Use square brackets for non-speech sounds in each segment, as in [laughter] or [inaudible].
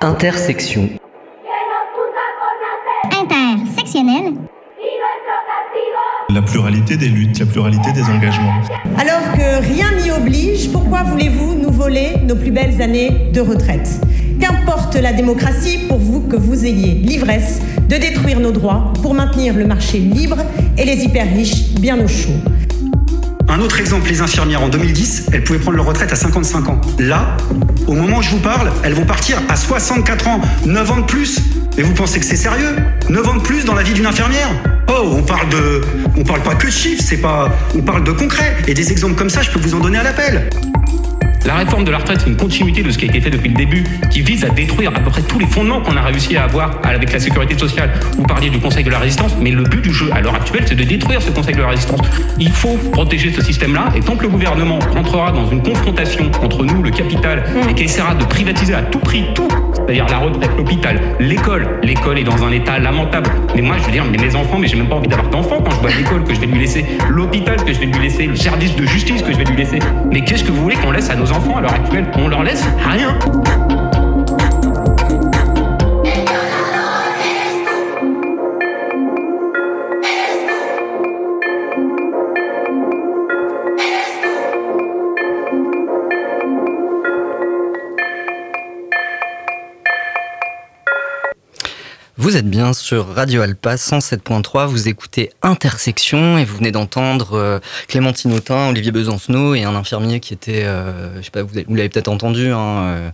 Intersection. Intersectionnel. La pluralité des luttes, la pluralité des engagements. Alors que rien n'y oblige, pourquoi voulez-vous nous voler nos plus belles années de retraite? Qu'importe la démocratie pour vous que vous ayez l'ivresse de détruire nos droits pour maintenir le marché libre et les hyper riches bien au chaud. Un autre exemple, les infirmières en 2010, elles pouvaient prendre leur retraite à 55 ans. Là, au moment où je vous parle, elles vont partir à 64 ans, 9 ans de plus. Et vous pensez que c'est sérieux? 9 ans de plus dans la vie d'une infirmière? Oh, on parle de on parle pas que de chiffres, c'est pas on parle de concret et des exemples comme ça, je peux vous en donner à l'appel. La réforme de la retraite, c'est une continuité de ce qui a été fait depuis le début, qui vise à détruire à peu près tous les fondements qu'on a réussi à avoir avec la sécurité sociale. Vous parliez du Conseil de la résistance, mais le but du jeu à l'heure actuelle, c'est de détruire ce Conseil de la résistance. Il faut protéger ce système-là, et tant que le gouvernement rentrera dans une confrontation entre nous, le capital, et qui essaiera de privatiser à tout prix tout, c'est-à-dire la retraite, l'hôpital, l'école, l'école est dans un état lamentable. Mais moi, je veux dire, mais mes enfants, mais j'ai même pas envie d'avoir d'enfants quand je vois l'école que je vais lui laisser, l'hôpital que je vais lui laisser, le service de justice que je vais lui laisser. Mais qu'est-ce que vous voulez qu'on laisse à nos enfants à l'heure actuelle On leur laisse rien. Êtes bien sur Radio Alpa 107.3, vous écoutez Intersection et vous venez d'entendre euh, Clémentine Autain, Olivier Besancenot et un infirmier qui était, euh, je sais pas, vous avez- vous l'avez peut-être entendu hein, euh,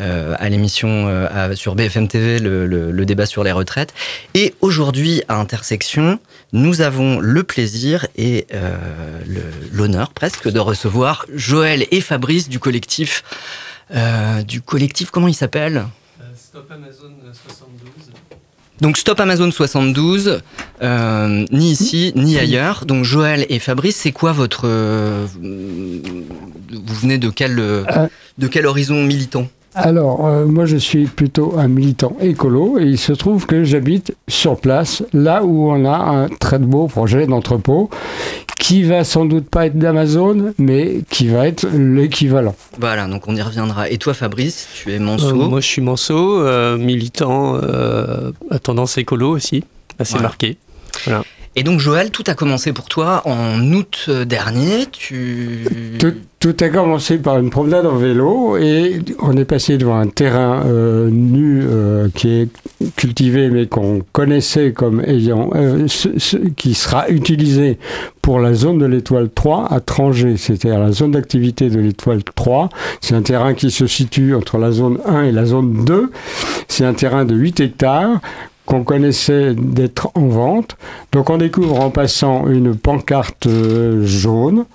euh, à l'émission sur BFM TV, le, débat sur les retraites. Et aujourd'hui à Intersection, nous avons le plaisir et l'honneur presque de recevoir Joël et Fabrice du collectif, du collectif comment il s'appelle? Stop Amazon 72. Donc Stop Amazon 72, euh, ni ici ni ailleurs. Donc Joël et Fabrice, c'est quoi votre... euh, vous venez de quel, euh, de quel horizon militant? Alors, euh, moi, je suis plutôt un militant écolo et il se trouve que j'habite sur place, là où on a un très beau projet d'entrepôt qui va sans doute pas être d'Amazon, mais qui va être l'équivalent. Voilà, donc on y reviendra. Et toi Fabrice, tu es Manceau. Euh, moi, je suis Manceau, euh, militant euh, à tendance écolo aussi, assez Voilà. marqué. Et donc Joël, tout a commencé pour toi en août euh, dernier. Tu... Tout, a commencé par une promenade en vélo et on est passé devant un terrain euh, nu euh, qui est cultivé mais qu'on connaissait comme ayant qui sera utilisé pour la zone de l'étoile 3 à Trangé, c'est-à-dire la zone d'activité de l'étoile 3. C'est un terrain qui se situe entre la zone 1 et la zone 2. C'est un terrain de 8 hectares qu'on connaissait d'être en vente. Donc on découvre en passant une pancarte euh, jaune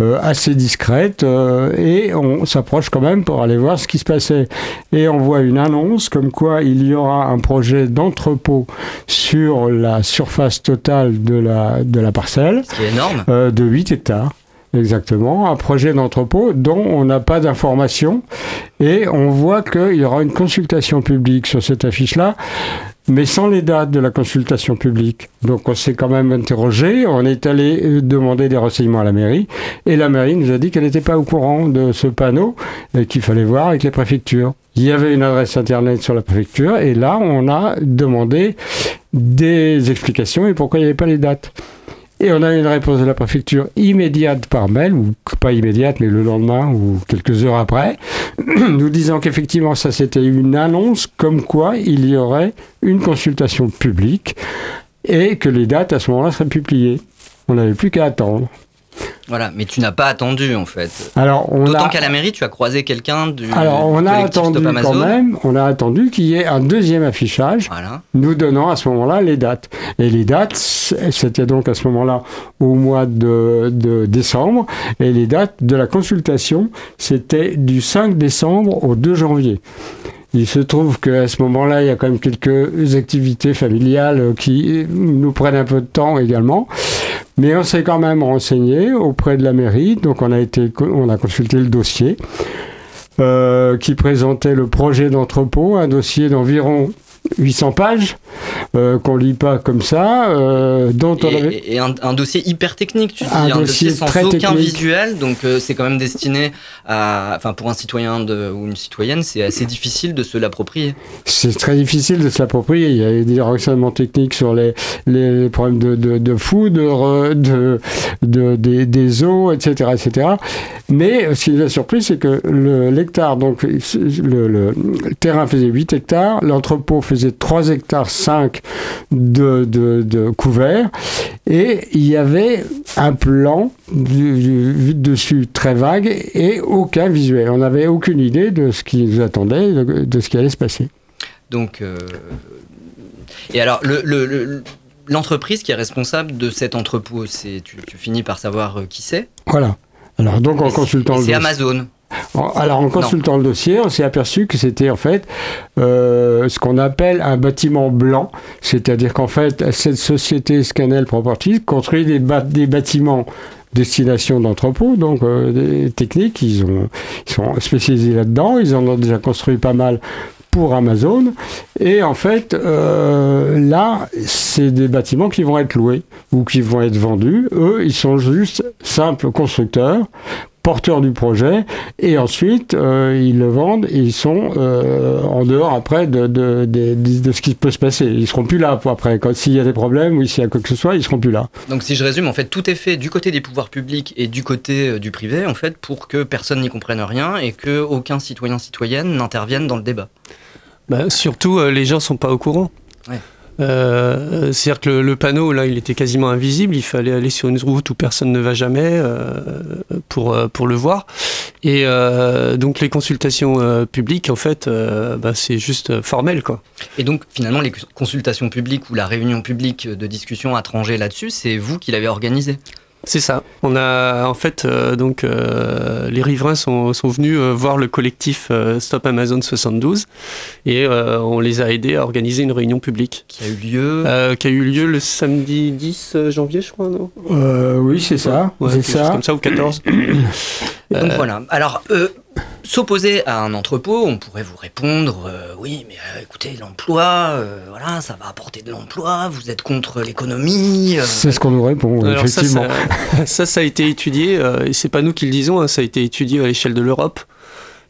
euh, assez discrète euh, et on s'approche quand même pour aller voir ce qui se passait. Et on voit une annonce comme quoi il y aura un projet d'entrepôt sur la surface totale de la, de la parcelle Ce qui est énorme. euh, de 8 hectares. Exactement, un projet d'entrepôt dont on n'a pas d'informations et on voit qu'il y aura une consultation publique sur cette affiche-là, mais sans les dates de la consultation publique. Donc on s'est quand même interrogé, on est allé demander des renseignements à la mairie et la mairie nous a dit qu'elle n'était pas au courant de ce panneau et qu'il fallait voir avec les préfectures. Il y avait une adresse internet sur la préfecture et là on a demandé des explications et pourquoi il n'y avait pas les dates. Et on a une réponse de la préfecture immédiate par mail, ou pas immédiate, mais le lendemain ou quelques heures après, [clears throat] nous disant qu'effectivement, ça c'était une annonce comme quoi il y aurait une consultation publique et que les dates à ce moment-là seraient publiées. On n'avait plus qu'à attendre. Voilà, mais tu n'as pas attendu en fait. Alors, on D'autant a... qu'à la mairie, tu as croisé quelqu'un du Alors, on a attendu quand même, on a attendu qu'il y ait un deuxième affichage Voilà. nous donnant à ce moment-là les dates. Et les dates, c'était donc à ce moment-là au mois de, de décembre, et les dates de la consultation, c'était du 5 décembre au 2 janvier. Il se trouve qu'à ce moment-là, il y a quand même quelques activités familiales qui nous prennent un peu de temps également. Mais on s'est quand même renseigné auprès de la mairie, donc on a, été, on a consulté le dossier euh, qui présentait le projet d'entrepôt, un dossier d'environ 800 pages euh, qu'on lit pas comme ça, euh, dont on Et, avait... et un, un dossier hyper technique, tu dis, Un un, dossier, dossier sans très aucun technique. visuel, donc euh, c'est quand même destiné à, enfin pour un citoyen de, ou une citoyenne, c'est assez difficile de se l'approprier. C'est très difficile de se l'approprier. Il y a des renseignements techniques sur les, les problèmes de, de, de foudre, de, de, des, des eaux, etc., etc. Mais ce qui nous a surpris, c'est que l'hectare, donc le, le- le terrain faisait 8 hectares, l'entrepôt faisait 3 hectares 5 de, de, de couverts, et il y avait un plan du, du- dessus très vague et aucun visuel. On n'avait aucune idée de ce qui nous attendait, de, de ce qui allait se passer. Donc, euh, et alors le- le- le- l'entreprise qui est responsable de cet entrepôt, c'est tu, tu finis par savoir euh, qui c'est? Voilà. Alors donc en consultant c'est Amazon. Alors en consultant le dossier, on s'est aperçu que c'était en fait euh, ce qu'on appelle un bâtiment blanc, c'est-à-dire qu'en fait cette société Scanel Properties construit des, ba- des bâtiments destination d'entrepôt, donc euh, des techniques, ils, ont, ils sont spécialisés là-dedans, ils en ont déjà construit pas mal pour Amazon. Et en fait, euh, là, c'est des bâtiments qui vont être loués ou qui vont être vendus. Eux, ils sont juste simples constructeurs, porteurs du projet, et ensuite, euh, ils le vendent et ils sont euh, en dehors après de, de, de, de- de ce qui peut se passer. Ils seront plus là pour après. Quand s'il y a des problèmes ou s'il y a quoi que ce soit, ils seront plus là. Donc si je résume, en fait, tout est fait du côté des pouvoirs publics et du côté euh, du privé, en fait, pour que personne n'y comprenne rien et que aucun citoyen citoyenne n'intervienne dans le débat. Bah, surtout, euh, les gens sont pas au courant. Ouais. Euh, C'est-à-dire que le, panneau, là, il était quasiment invisible. Il fallait aller sur une route où personne ne va jamais euh, pour, euh, pour le voir. Et donc, les consultations publiques, en fait, bah, c'est juste formel, quoi. Et donc finalement, les consultations publiques ou la réunion publique de discussion à Tranger là-dessus, c'est vous qui l'avez organisé. C'est ça. On a en fait euh, donc euh, les riverains sont, sont venus euh, voir le collectif euh, Stop Amazon 72 et euh, on les a aidés à organiser une réunion publique Qui a eu lieu. euh, qui a eu lieu le samedi 10 janvier, je crois, non? Euh, oui, c'est ça. Ouais, c'est ça. comme ça ou 14. [coughs] Donc voilà. Alors, euh, s'opposer à un entrepôt, on pourrait vous répondre euh, oui, mais euh, écoutez, l'emploi, euh, voilà, ça va apporter de l'emploi. Vous êtes contre l'économie. euh. C'est ce qu'on nous répond, Alors effectivement. ça, ça, ça a été étudié, euh, et c'est pas nous qui le disons, hein, ça a été étudié à l'échelle de l'Europe.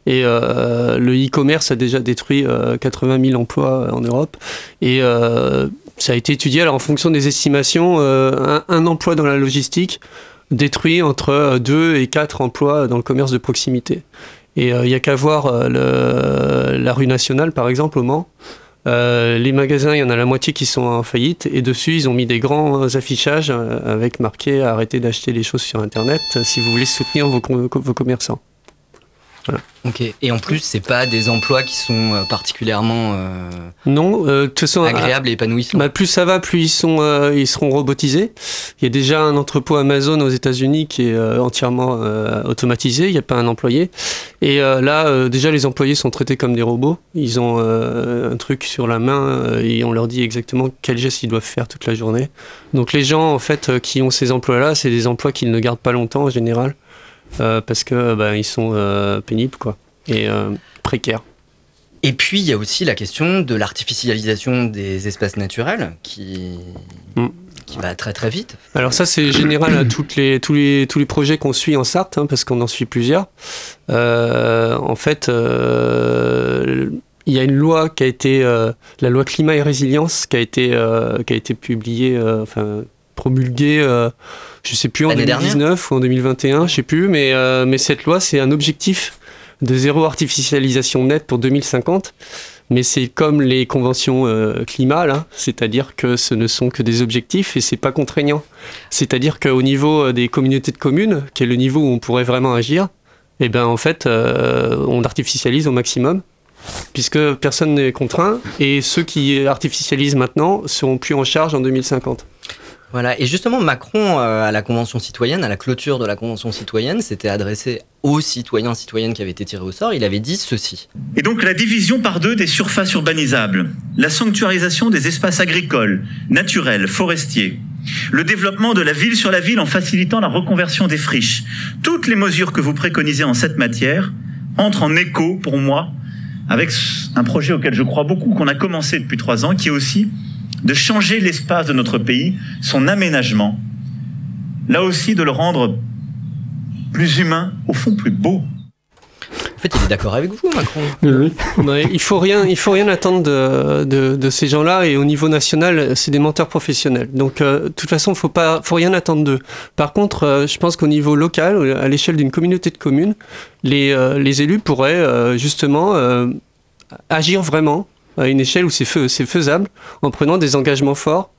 Et euh, le e-commerce a déjà détruit euh, 80 000 emplois en Europe. Et euh, ça a été étudié, alors en fonction des estimations, euh, un, un emploi dans la logistique détruit entre 2 et 4 emplois dans le commerce de proximité. Et il n'y a qu'à voir euh, la rue nationale, par exemple, au Mans. Euh, les magasins, il y en a la moitié qui sont en faillite et dessus ils ont mis des grands affichages euh, avec marqué arrêtez d'acheter les choses sur internet euh, si vous voulez soutenir vos commerçants. Ok. Et en plus, c'est pas des emplois qui sont euh, particulièrement euh, Non, euh, de toute façon, agréables et épanouissants. bah, plus ça va, plus ils, sont, euh, ils seront robotisés. Il y a déjà un entrepôt Amazon aux États-Unis qui est euh, entièrement euh, automatisé, il n'y a pas un employé. Et euh, là, euh, déjà, les employés sont traités comme des robots. Ils ont euh, un truc sur la main et on leur dit exactement quel geste ils doivent faire toute la journée. Donc les gens, en fait, qui ont ces emplois-là, c'est des emplois qu'ils ne gardent pas longtemps en général parce que bah, ils sont euh, pénibles, quoi, et euh, précaires. Et puis, il y a aussi la question de l'artificialisation des espaces naturels qui, Mm. qui va très très vite. Alors ça, c'est général à toutes les, tous, les, tous les projets qu'on suit en Sarthe, hein, parce qu'on en suit plusieurs. Euh, en fait, euh, il y a une loi qui a été, euh, la loi climat et résilience, qui a été, euh, qui a été publiée, euh, enfin promulguée, euh, je sais plus en L'année 2019 ou en 2021, je sais plus, mais, euh, mais cette loi, c'est un objectif de zéro artificialisation nette pour 2050. Mais c'est comme les conventions euh, climat, là, c'est-à-dire que ce ne sont que des objectifs et c'est pas contraignant. C'est-à-dire qu'au niveau euh, des communautés de communes, qui est le niveau où on pourrait vraiment agir, eh ben en fait, on artificialise au maximum, puisque personne n'est contraint, et ceux qui artificialisent maintenant seront plus en charge en 2050. Voilà, et justement, Macron, euh, à la Convention citoyenne, à la clôture de la Convention citoyenne, s'était adressé aux citoyens citoyennes qui avaient été tirés au sort. Il avait dit ceci. Et donc la division par deux des surfaces urbanisables, la sanctuarisation des espaces agricoles, naturels, forestiers, le développement de la ville sur la ville en facilitant la reconversion des friches. Toutes les mesures que vous préconisez en cette matière entrent en écho, pour moi, avec un projet auquel je crois beaucoup, qu'on a commencé depuis trois ans, qui est aussi de changer l'espace de notre pays, son aménagement, là aussi de le rendre plus humain, au fond plus beau. En fait, il est d'accord avec vous, Macron. Oui. Ouais, il faut rien, il faut rien attendre de, de, de ces gens-là. Et au niveau national, c'est des menteurs professionnels. Donc, euh, de toute façon, faut pas, faut rien attendre d'eux. Par contre, euh, je pense qu'au niveau local, à l'échelle d'une communauté de communes, les, euh, les élus pourraient euh, justement euh, agir vraiment à une échelle où c'est fais- c'est faisable, en prenant des engagements forts.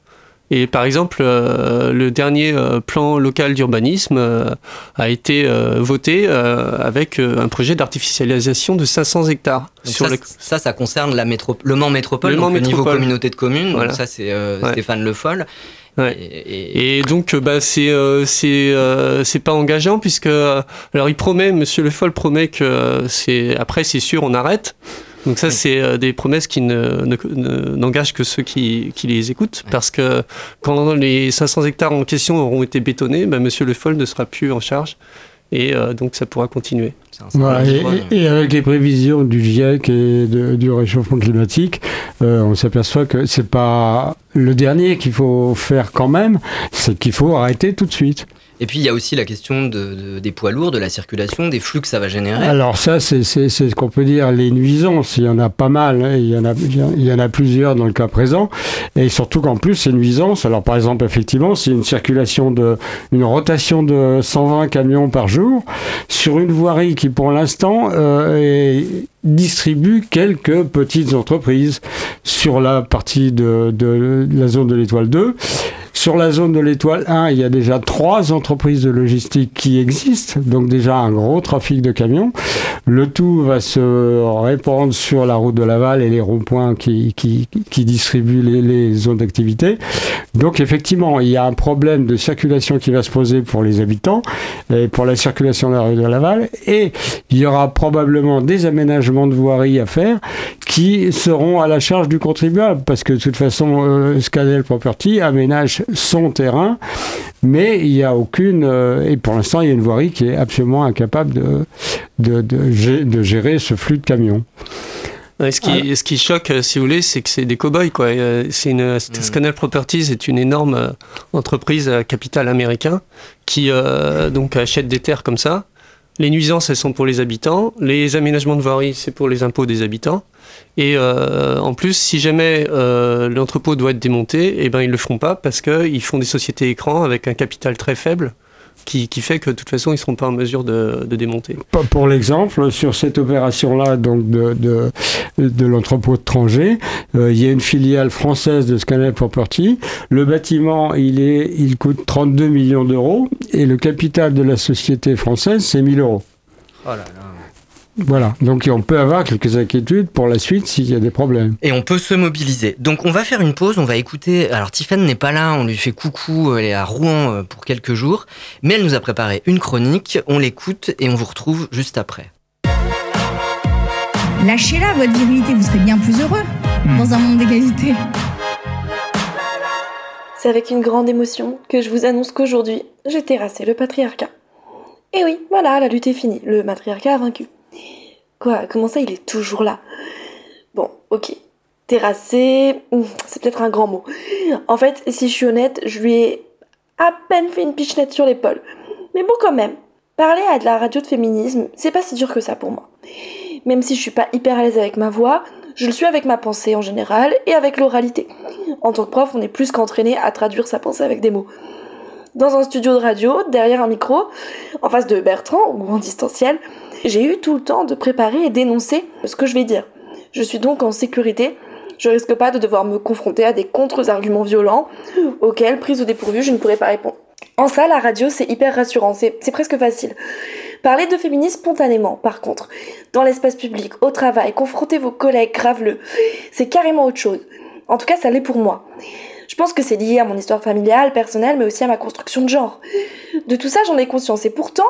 Et par exemple, euh, le dernier euh, plan local d'urbanisme euh, a été euh, voté avec un projet d'artificialisation de 500 hectares. Donc sur ça, le- ça, ça concerne la métro... le Mans Métropole, Le donc Mans le niveau Métropole. communauté de communes. Donc Voilà. ça, c'est Ouais. Stéphane Le Foll. Ouais. Et, et- Et donc, bah, c'est euh, c'est euh, c'est pas engageant puisque alors il promet, Monsieur Le Foll promet que c'est après c'est sûr on arrête. Donc ça c'est euh, des promesses qui ne ne- ne- n'engagent que ceux qui, qui les écoutent. Parce que quand les 500 hectares en question auront été bétonnés, bah, Monsieur Le Foll ne sera plus en charge. Et euh, donc ça pourra continuer. Voilà, et, endroit, et- et avec les prévisions du GIEC et de- du réchauffement climatique, euh, on s'aperçoit que c'est pas le dernier qu'il faut faire quand même, c'est qu'il faut arrêter tout de suite. Et puis il y a aussi la question de, de- des poids lourds, de la circulation, des flux que ça va générer. Alors ça, c'est ce qu'on peut dire les nuisances. Il y en a pas mal. hein. Il y en a, plusieurs dans le cas présent. Et surtout qu'en plus, c'est une nuisance. Alors par exemple, effectivement, c'est une circulation de, une rotation de 120 camions par jour sur une voirie qui, pour l'instant, euh, distribue quelques petites entreprises sur la partie de la zone de l'étoile 2. Sur la zone de l'étoile 1, il y a déjà trois entreprises de logistique qui existent, donc déjà un gros trafic de camions. Le tout va se répandre sur la route de Laval et les ronds-points qui, qui, distribuent les, les zones d'activité. Donc effectivement, il y a un problème de circulation qui va se poser pour les habitants et pour la circulation de la rue de Laval. Et il y aura probablement des aménagements de voirie à faire qui seront à la charge du contribuable parce que de toute façon, euh, Scadel Property aménage son terrain, mais il n'y a aucune. euh, et pour l'instant, il y a une voirie qui est absolument incapable de, de, de, gé- de gérer ce flux de camions. Ouais, ce, qui, ce qui choque, euh, si vous voulez, c'est que c'est des cow-boys. Quoi. Euh, C'est une, Scanel Properties est une énorme euh, entreprise à capital américain qui euh, donc achète des terres comme ça. Les nuisances, elles sont pour les habitants. Les aménagements de voirie, c'est pour les impôts des habitants. Et euh, en plus, si jamais euh, l'entrepôt doit être démonté, eh ben, ils le feront pas parce qu'ils font des sociétés écrans avec un capital très faible qui, qui fait que de toute façon, ils ne seront pas en mesure de, de démonter. Pour l'exemple, sur cette opération-là, donc de, de, de l'entrepôt de Trangé, euh, il y a une filiale française de Scanel Property. Le bâtiment, il, est, il coûte 32 millions d'euros et le capital de la société française, c'est 1000 euros. Oh là là. Voilà, donc on peut avoir quelques inquiétudes pour la suite s'il y a des problèmes. Et on peut se mobiliser. Donc on va faire une pause, on va écouter. Alors Tiffany n'est pas là, on lui fait coucou, elle est à Rouen euh, pour quelques jours, mais elle nous a préparé une chronique, on l'écoute et on vous retrouve juste après. Lâchez-la, votre virilité, vous serez bien plus heureux dans un monde d'égalité. C'est avec une grande émotion que je vous annonce qu'aujourd'hui, j'ai terrassé le patriarcat. Et oui, voilà, la lutte est finie, le matriarcat a vaincu. Quoi, comment ça, il est toujours là? Bon, ok. Terrassé, hmm, c'est peut-être un grand mot. En fait, si je suis honnête, je lui ai à peine fait une pichenette sur l'épaule. Mais bon, quand même, parler à de la radio de féminisme, c'est pas si dur que ça pour moi. Même si je suis pas hyper à l'aise avec ma voix, je le suis avec ma pensée en général et avec l'oralité. En tant que prof, on est plus qu'entraîné à traduire sa pensée avec des mots. Dans un studio de radio, derrière un micro, en face de Bertrand, ou en distanciel, j'ai eu tout le temps de préparer et d'énoncer ce que je vais dire. Je suis donc en sécurité, je risque pas de devoir me confronter à des contre-arguments violents auxquels, prise au dépourvu, je ne pourrais pas répondre. En ça, la radio, c'est hyper rassurant, c'est presque facile. Parler de féminisme spontanément, par contre, dans l'espace public, au travail, confronter vos collègues graveleux, c'est carrément autre chose. En tout cas, ça l'est pour moi. Je pense que c'est lié à mon histoire familiale, personnelle, mais aussi à ma construction de genre. De tout ça, j'en ai conscience. Et pourtant,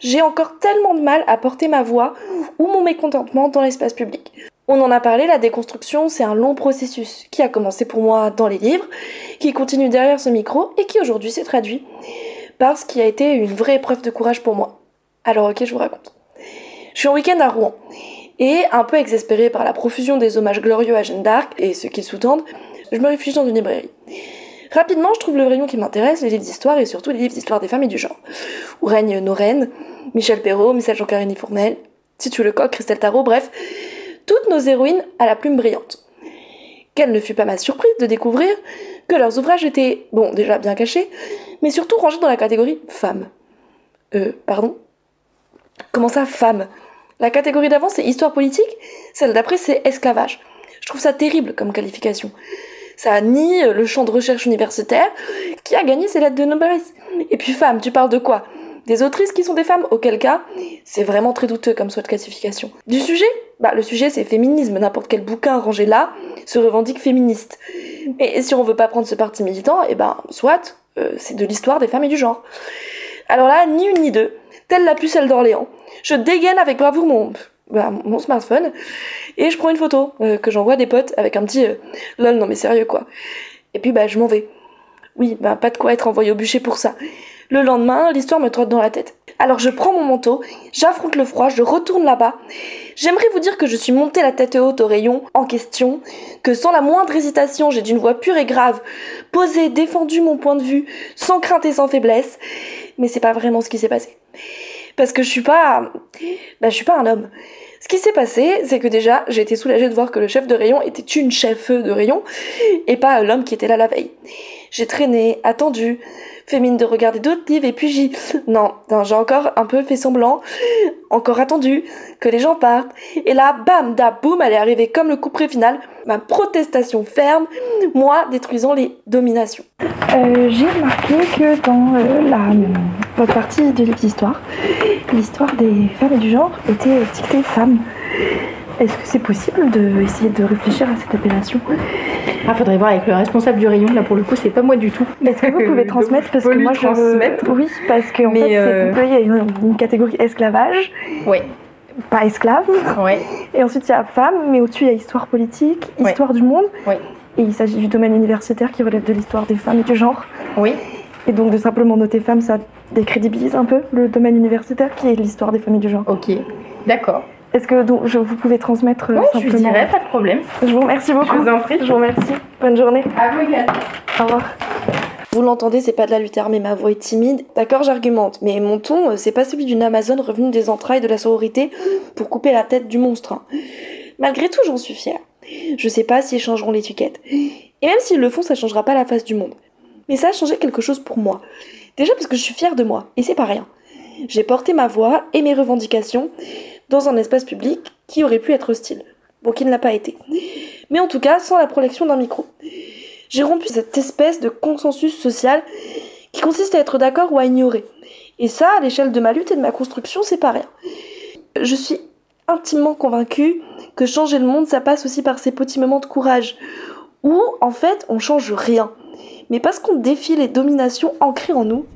j'ai encore tellement de mal à porter ma voix ou mon mécontentement dans l'espace public. On en a parlé, la déconstruction, c'est un long processus qui a commencé pour moi dans les livres, qui continue derrière ce micro et qui aujourd'hui s'est traduit par ce qui a été une vraie épreuve de courage pour moi. Alors ok, je vous raconte. Je suis en week-end à Rouen Et un peu exaspérée par la profusion des hommages glorieux à Jeanne d'Arc et ce qu'ils sous-tendent, je me réfugie dans une librairie. Rapidement, je trouve le rayon qui m'intéresse, les livres d'histoire et surtout les livres d'histoire des femmes et du genre, où règnent nos reines, Michel Perrault, Michel Jean-Carini Fournel, Titu Lecoq, Christelle Tarot, bref, toutes nos héroïnes à la plume brillante. Quelle ne fut pas ma surprise de découvrir que leurs ouvrages étaient, bon, déjà bien cachés, mais surtout rangés dans la catégorie femmes. Euh, pardon? Comment ça, femmes La catégorie d'avant, c'est histoire politique, celle d'après, c'est esclavage. Je trouve ça terrible comme qualification. Ça nie le champ de recherche universitaire qui a gagné ses lettres de noblesse. Et puis femmes, tu parles de quoi? Des autrices qui sont des femmes, auquel cas, c'est vraiment très douteux comme soit de classification. Du sujet? Bah le sujet c'est féminisme, n'importe quel bouquin rangé là se revendique féministe. Et si on veut pas prendre ce parti militant, et eh ben soit, euh, c'est de l'histoire des femmes et du genre. Alors là, ni une ni deux, telle la pucelle d'Orléans, je dégaine avec bravoure mon, bah, mon smartphone et je prends une photo euh, que j'envoie à des potes avec un petit euh, lol non mais sérieux quoi. Et puis bah je m'en vais. Oui, bah pas de quoi être envoyé au bûcher pour ça. Le lendemain, l'histoire me trotte dans la tête. Alors je prends mon manteau, j'affronte le froid, je retourne là-bas. J'aimerais vous dire que je suis montée la tête haute au rayon en question, que sans la moindre hésitation, j'ai d'une voix pure et grave posé, défendu mon point de vue, sans crainte et sans faiblesse. Mais c'est pas vraiment ce qui s'est passé. Parce que je suis pas, bah je suis pas un homme. Ce qui s'est passé, c'est que déjà, j'ai été soulagée de voir que le chef de rayon était une chef de rayon et pas l'homme qui était là la veille. J'ai traîné, attendu, fait mine de regarder d'autres livres et puis j'ai non, non j'ai encore un peu fait semblant, encore attendu que les gens partent et là bam da boum elle est arrivée comme le coup près final, ma protestation ferme, moi détruisant les dominations. Euh, j'ai remarqué que dans euh, la votre partie de l'histoire, l'histoire des femmes et du genre était dictée femme. Est-ce que c'est possible d'essayer de, de réfléchir à cette appellation? Ah, faudrait voir avec le responsable du rayon. Là, pour le coup, c'est pas moi du tout. Est-ce que vous pouvez [laughs] transmettre parce que moi je transmettre. Oui, parce qu'en Mais, fait, euh, c'est- il y a une, une catégorie esclavage, Ouais. pas esclave. Ouais. Et ensuite il y a femme, mais au-dessus il y a histoire politique, Ouais. histoire du monde. Ouais. Et il s'agit du domaine universitaire qui relève de l'histoire des femmes et du genre. Oui. Et donc de simplement noter femme, ça décrédibilise un peu le domaine universitaire qui est l'histoire des femmes et du genre. Ok. D'accord. Est-ce que donc, je, vous pouvez transmettre euh, Ouais, je lui simplement dirai, pas de problème. Je vous remercie beaucoup. Je vous en prie. Je vous remercie. Bonne journée. À vous également. Au revoir. Vous l'entendez, c'est pas de la lutte armée, ma voix est timide. D'accord, j'argumente, mais mon ton, euh, c'est pas celui d'une Amazone revenue des entrailles de la sororité pour couper la tête du monstre. hein. Malgré tout, j'en suis fière. Je sais pas s'ils changeront l'étiquette. Et même s'ils le font, ça changera pas la face du monde. Mais ça a changé quelque chose pour moi. Déjà parce que je suis fière de moi, et c'est pas rien. J'ai porté ma voix et mes revendications dans un espace public qui aurait pu être hostile. Bon, qui ne l'a pas été. Mais en tout cas, sans la protection d'un micro. J'ai rompu cette espèce de consensus social qui consiste à être d'accord ou à ignorer. Et ça, à l'échelle de ma lutte et de ma construction, c'est pas rien. Je suis intimement convaincue que changer le monde, ça passe aussi par ces petits moments de courage, où en fait, on change rien. Mais parce qu'on défie les dominations ancrées en nous,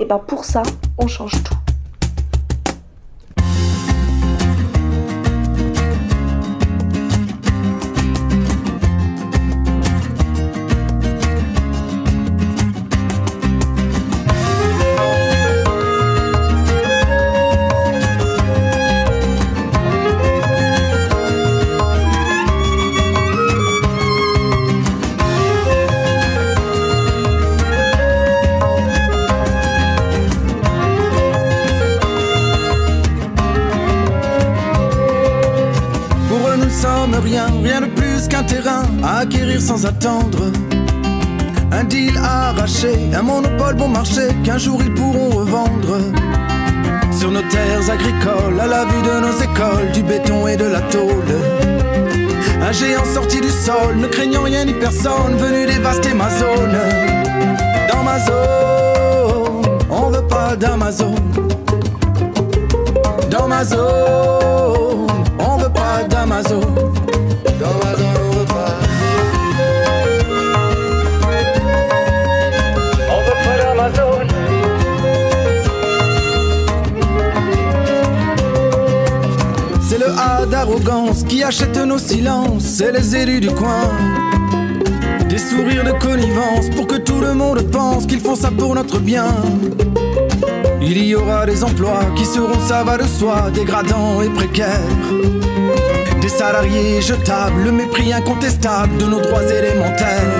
et ben pour ça, on change tout. Rien, rien de plus qu'un terrain à acquérir sans attendre. Un deal arraché, un monopole bon marché qu'un jour ils pourront revendre. Sur nos terres agricoles, à la vue de nos écoles, du béton et de la tôle. Un géant sorti du sol, ne craignant rien ni personne, venu dévaster ma zone. Dans ma zone, on veut pas d'Amazon. Dans ma zone, on veut pas d'Amazon. D'arrogance qui achète nos silences, c'est les élus du coin. Des sourires de connivence pour que tout le monde pense qu'ils font ça pour notre bien. Il y aura des emplois qui seront, ça va de soi, dégradants et précaires. Des salariés jetables, le mépris incontestable de nos droits élémentaires.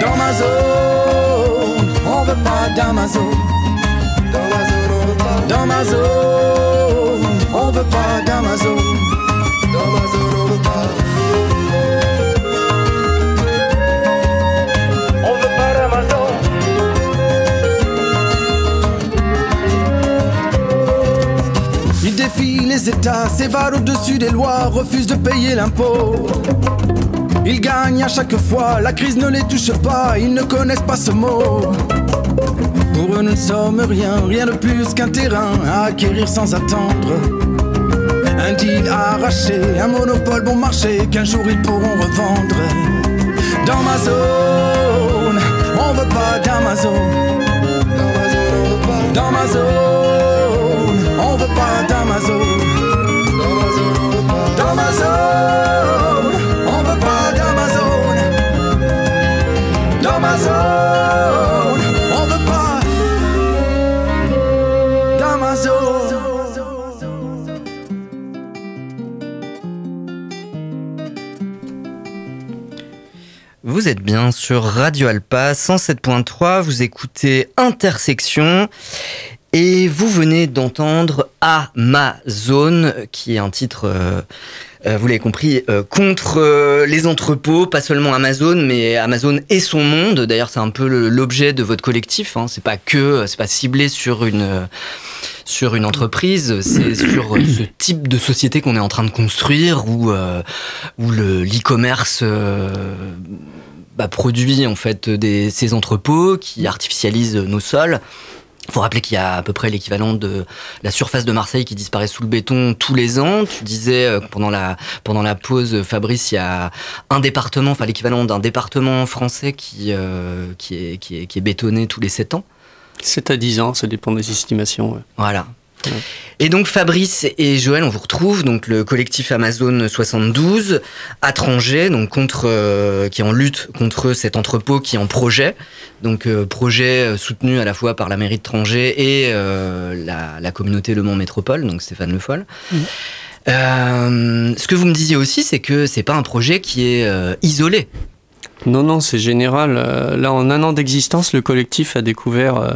Dans ma zone, on veut pas d'Amazon. Dans ma zone, on veut pas d'Amazon. Les États, s'évade au-dessus des lois, refuse de payer l'impôt. Ils gagnent à chaque fois, la crise ne les touche pas, ils ne connaissent pas ce mot. Pour eux, nous ne sommes rien, rien de plus qu'un terrain à acquérir sans attendre. Un deal arraché, un monopole bon marché qu'un jour ils pourront revendre. Dans ma zone, on veut pas d'Amazon. Dans ma zone, on veut pas d'Amazon. Dans ma zone, on veut pas d'Amazon. Dans ma zone, on veut pas d'Amazon. Vous êtes bien sur Radio Alpa 107.3, vous écoutez Intersection et vous venez d'entendre Amazon, qui est un titre, euh, euh, vous l'avez compris, euh, contre les entrepôts, pas seulement Amazon, mais Amazon et son monde. D'ailleurs, c'est un peu l'objet de votre collectif. Hein. C'est pas que, c'est pas ciblé sur une sur une entreprise, c'est sur ce type de société qu'on est en train de construire où où le l'e-commerce bah, produit en fait ces entrepôts qui artificialisent nos sols. Il faut rappeler qu'il y a à peu près l'équivalent de la surface de Marseille qui disparaît sous le béton tous les ans. Tu disais euh, pendant la, pendant la pause, Fabrice, il y a un département, enfin l'équivalent d'un département français qui, euh, qui, est, qui, est, qui est bétonné tous les 7 ans. 7 à 10 ans, ça dépend des estimations. ouais. Voilà. Et donc Fabrice et Joël, on vous retrouve, donc le collectif Amazon 72 à Tranger, donc contre, euh, qui est en lutte contre cet entrepôt qui est en projet, donc euh, projet euh, soutenu à la fois par la mairie de Tranger et euh, la, la communauté Le Mans Métropole, donc Stéphane Le Foll. Ce que vous me disiez aussi, c'est que c'est pas un projet qui est isolé. Non, non, c'est général. Euh, Là, en un an d'existence, le collectif a découvert euh,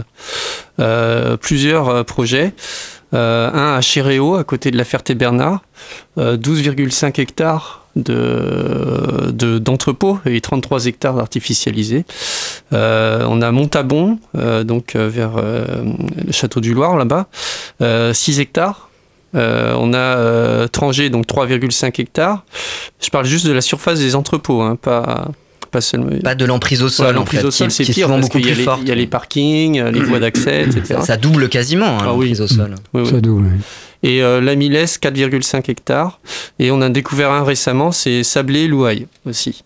euh, plusieurs projets. Un à Chéréo, à côté de la Ferté-Bernard, euh, 12,5 hectares de- de- d'entrepôts et 33 hectares artificialisés. Euh, on a Montabon, donc vers le château du Loir, là-bas, euh, 6 hectares. On a Tranger, donc 3,5 hectares. Je parle juste de la surface des entrepôts, hein, pas, pas seulement. Pas de l'emprise au sol, Ouais, en l'emprise fait, au sol, c'est pire souvent parce beaucoup plus forte. Il y a les parkings, les voies d'accès, etc. Ça double quasiment hein, Ah oui. l'emprise au sol. Oui, oui. Ça double. oui. Et euh, la Milès, 4,5 hectares. Et on a découvert un récemment, c'est Sablé-Louaille aussi.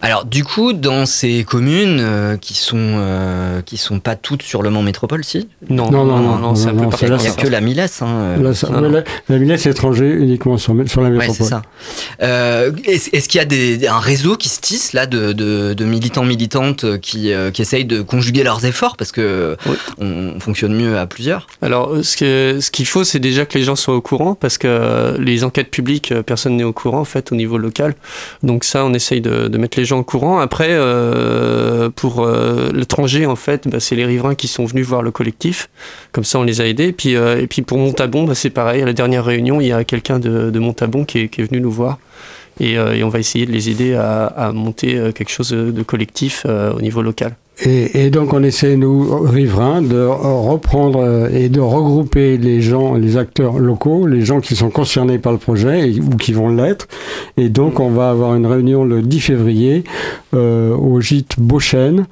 Alors du coup, dans ces communes euh, qui sont euh, qui sont pas toutes sur le Mans Métropole, si? Non, Non, non, non, non, c'est un peu Il n'y a que la Milès. Hein, euh. Là, ça- non, ouais, non. la, la Millet, c'est étranger uniquement sur, sur la Ouais, métropole. c'est ça. Euh, est-ce qu'il y a des, un réseau qui se tisse là de, de, de militants militantes qui, euh, qui essayent de conjuguer leurs efforts? Parce que Oui. on fonctionne mieux à plusieurs. Alors, ce que- ce qu'il faut, c'est déjà que les gens soient au courant, parce que les enquêtes publiques, personne n'est au courant, en fait, au niveau local. Donc ça, on essaye de, de mettre les gens au courant. Après, euh, pour euh, l'étranger, en fait, bah, c'est les riverains qui sont venus voir le collectif. Comme ça, on les a aidés. Et puis, euh, et puis pour Montabon, bah, c'est pareil. À la dernière réunion, il y a quelqu'un de, de Montabon qui est, qui est venu nous voir. Et, et on va essayer de les aider à, à monter quelque chose de collectif au niveau local. Et, et donc on essaie, nous, riverains, de reprendre euh, et de regrouper les gens, les acteurs locaux, les gens qui sont concernés par le projet et- ou qui vont l'être. Et donc on va avoir une réunion le 10 février euh, au gîte Beauchêne,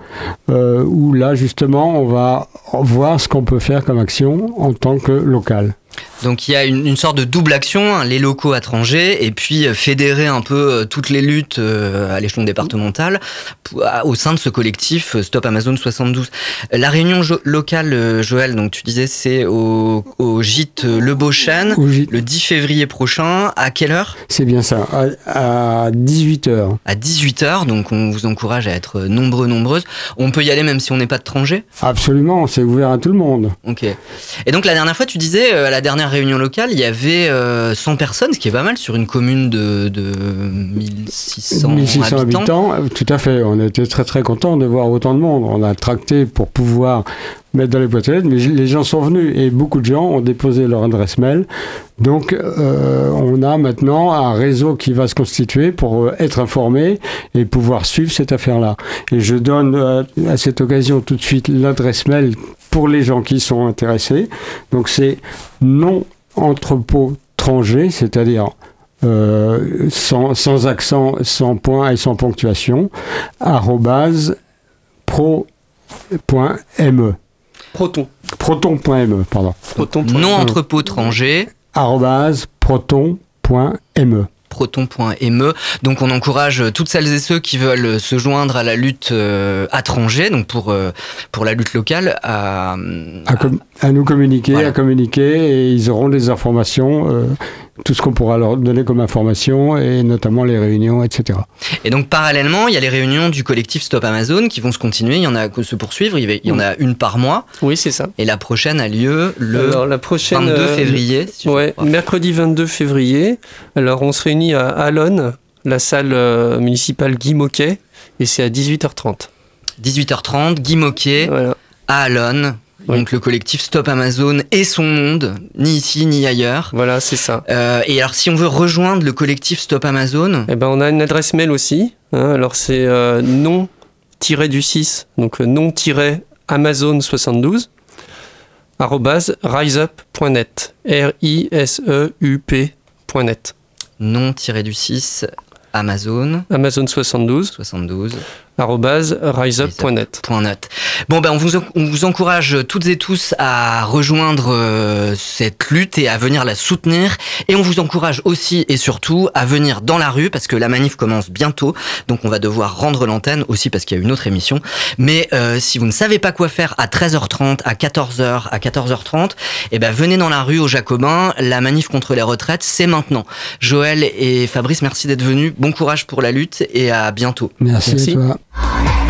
euh, où là justement on va voir ce qu'on peut faire comme action en tant que local. Donc il y a une, une sorte de double action, hein, les locaux à Trangé, et puis euh, fédérer un peu euh, toutes les luttes euh, à l'échelon départemental pour- à- au sein de ce collectif Stop Amazon 72. La réunion jo- locale, Joël, donc tu disais c'est au, au gîte Le Beauchêne, le 10 février prochain. À quelle heure? C'est bien ça, à, à 18h. À 18h, donc on vous encourage à être nombreux, nombreuses. On peut y aller même si on n'est pas de Trangé? Absolument, c'est ouvert à tout le monde. Ok. Et donc la dernière fois, tu disais, euh, à la dernière réunion locale, il y avait euh, 100 personnes, ce qui est pas mal sur une commune de, de 1600, 1600 habitants. habitants, euh, tout à fait. On était très très contents de voir autant de monde. On a tracté pour pouvoir mettre dans les boîtes aux lettres, mais les gens sont venus et beaucoup de gens ont déposé leur adresse mail. Donc euh, on a maintenant un réseau qui va se constituer pour euh, être informé et pouvoir suivre cette affaire-là. Et je donne euh, à cette occasion tout de suite l'adresse mail pour les gens qui sont intéressés. Donc c'est non entrepôt Tranger, c'est-à-dire euh, sans, sans accent, sans point et sans ponctuation, arrobase pro.me. Proton. Proton.me, pardon. Proton. Non entrepôt Trangé. Arrobase proton.me. proton.me. Donc on encourage toutes celles et ceux qui veulent se joindre à la lutte euh, à Trangé, donc pour, euh, pour la lutte locale, à, À, com- à nous communiquer, Voilà. à communiquer, et ils auront des informations, euh, tout ce qu'on pourra leur donner comme information, et notamment les réunions, etc. Et donc parallèlement, il y a les réunions du collectif Stop Amazon qui vont se continuer, il y en a que se poursuivre, il y en a une par mois. Oui, c'est ça. Et la prochaine a lieu le Alors, la prochaine, 22 euh, février. si Ouais, mercredi 22 février. Alors, on se réunit à Alonne, la salle euh, municipale Guy Moquet, et c'est à 18h30. 18h30, Guy Moquet, à Alonne. Donc le collectif Stop Amazon et son monde, ni ici ni ailleurs. Voilà, c'est ça. Euh, et alors si on veut rejoindre le collectif Stop Amazon, Eh ben, on a une adresse mail aussi. hein. alors, c'est euh, non-du 6, donc euh, non-amazon72, arrobase riseup.net. R-I-S-E-U-P.net. non-du 6, Amazon. Amazon 72. 72. Arrobase riseup.net. Bon, ben, on vous, on vous encourage toutes et tous à rejoindre euh, cette lutte et à venir la soutenir. Et on vous encourage aussi et surtout à venir dans la rue parce que la manif commence bientôt. Donc, on va devoir rendre l'antenne aussi parce qu'il y a une autre émission. Mais euh, si vous ne savez pas quoi faire à 13h30, à 14h, à 14h30, eh ben, venez dans la rue aux Jacobins. La manif contre les retraites, c'est maintenant. Joël et Fabrice, merci d'être venus. Bon courage pour la lutte et à bientôt. Merci, à toi. All right.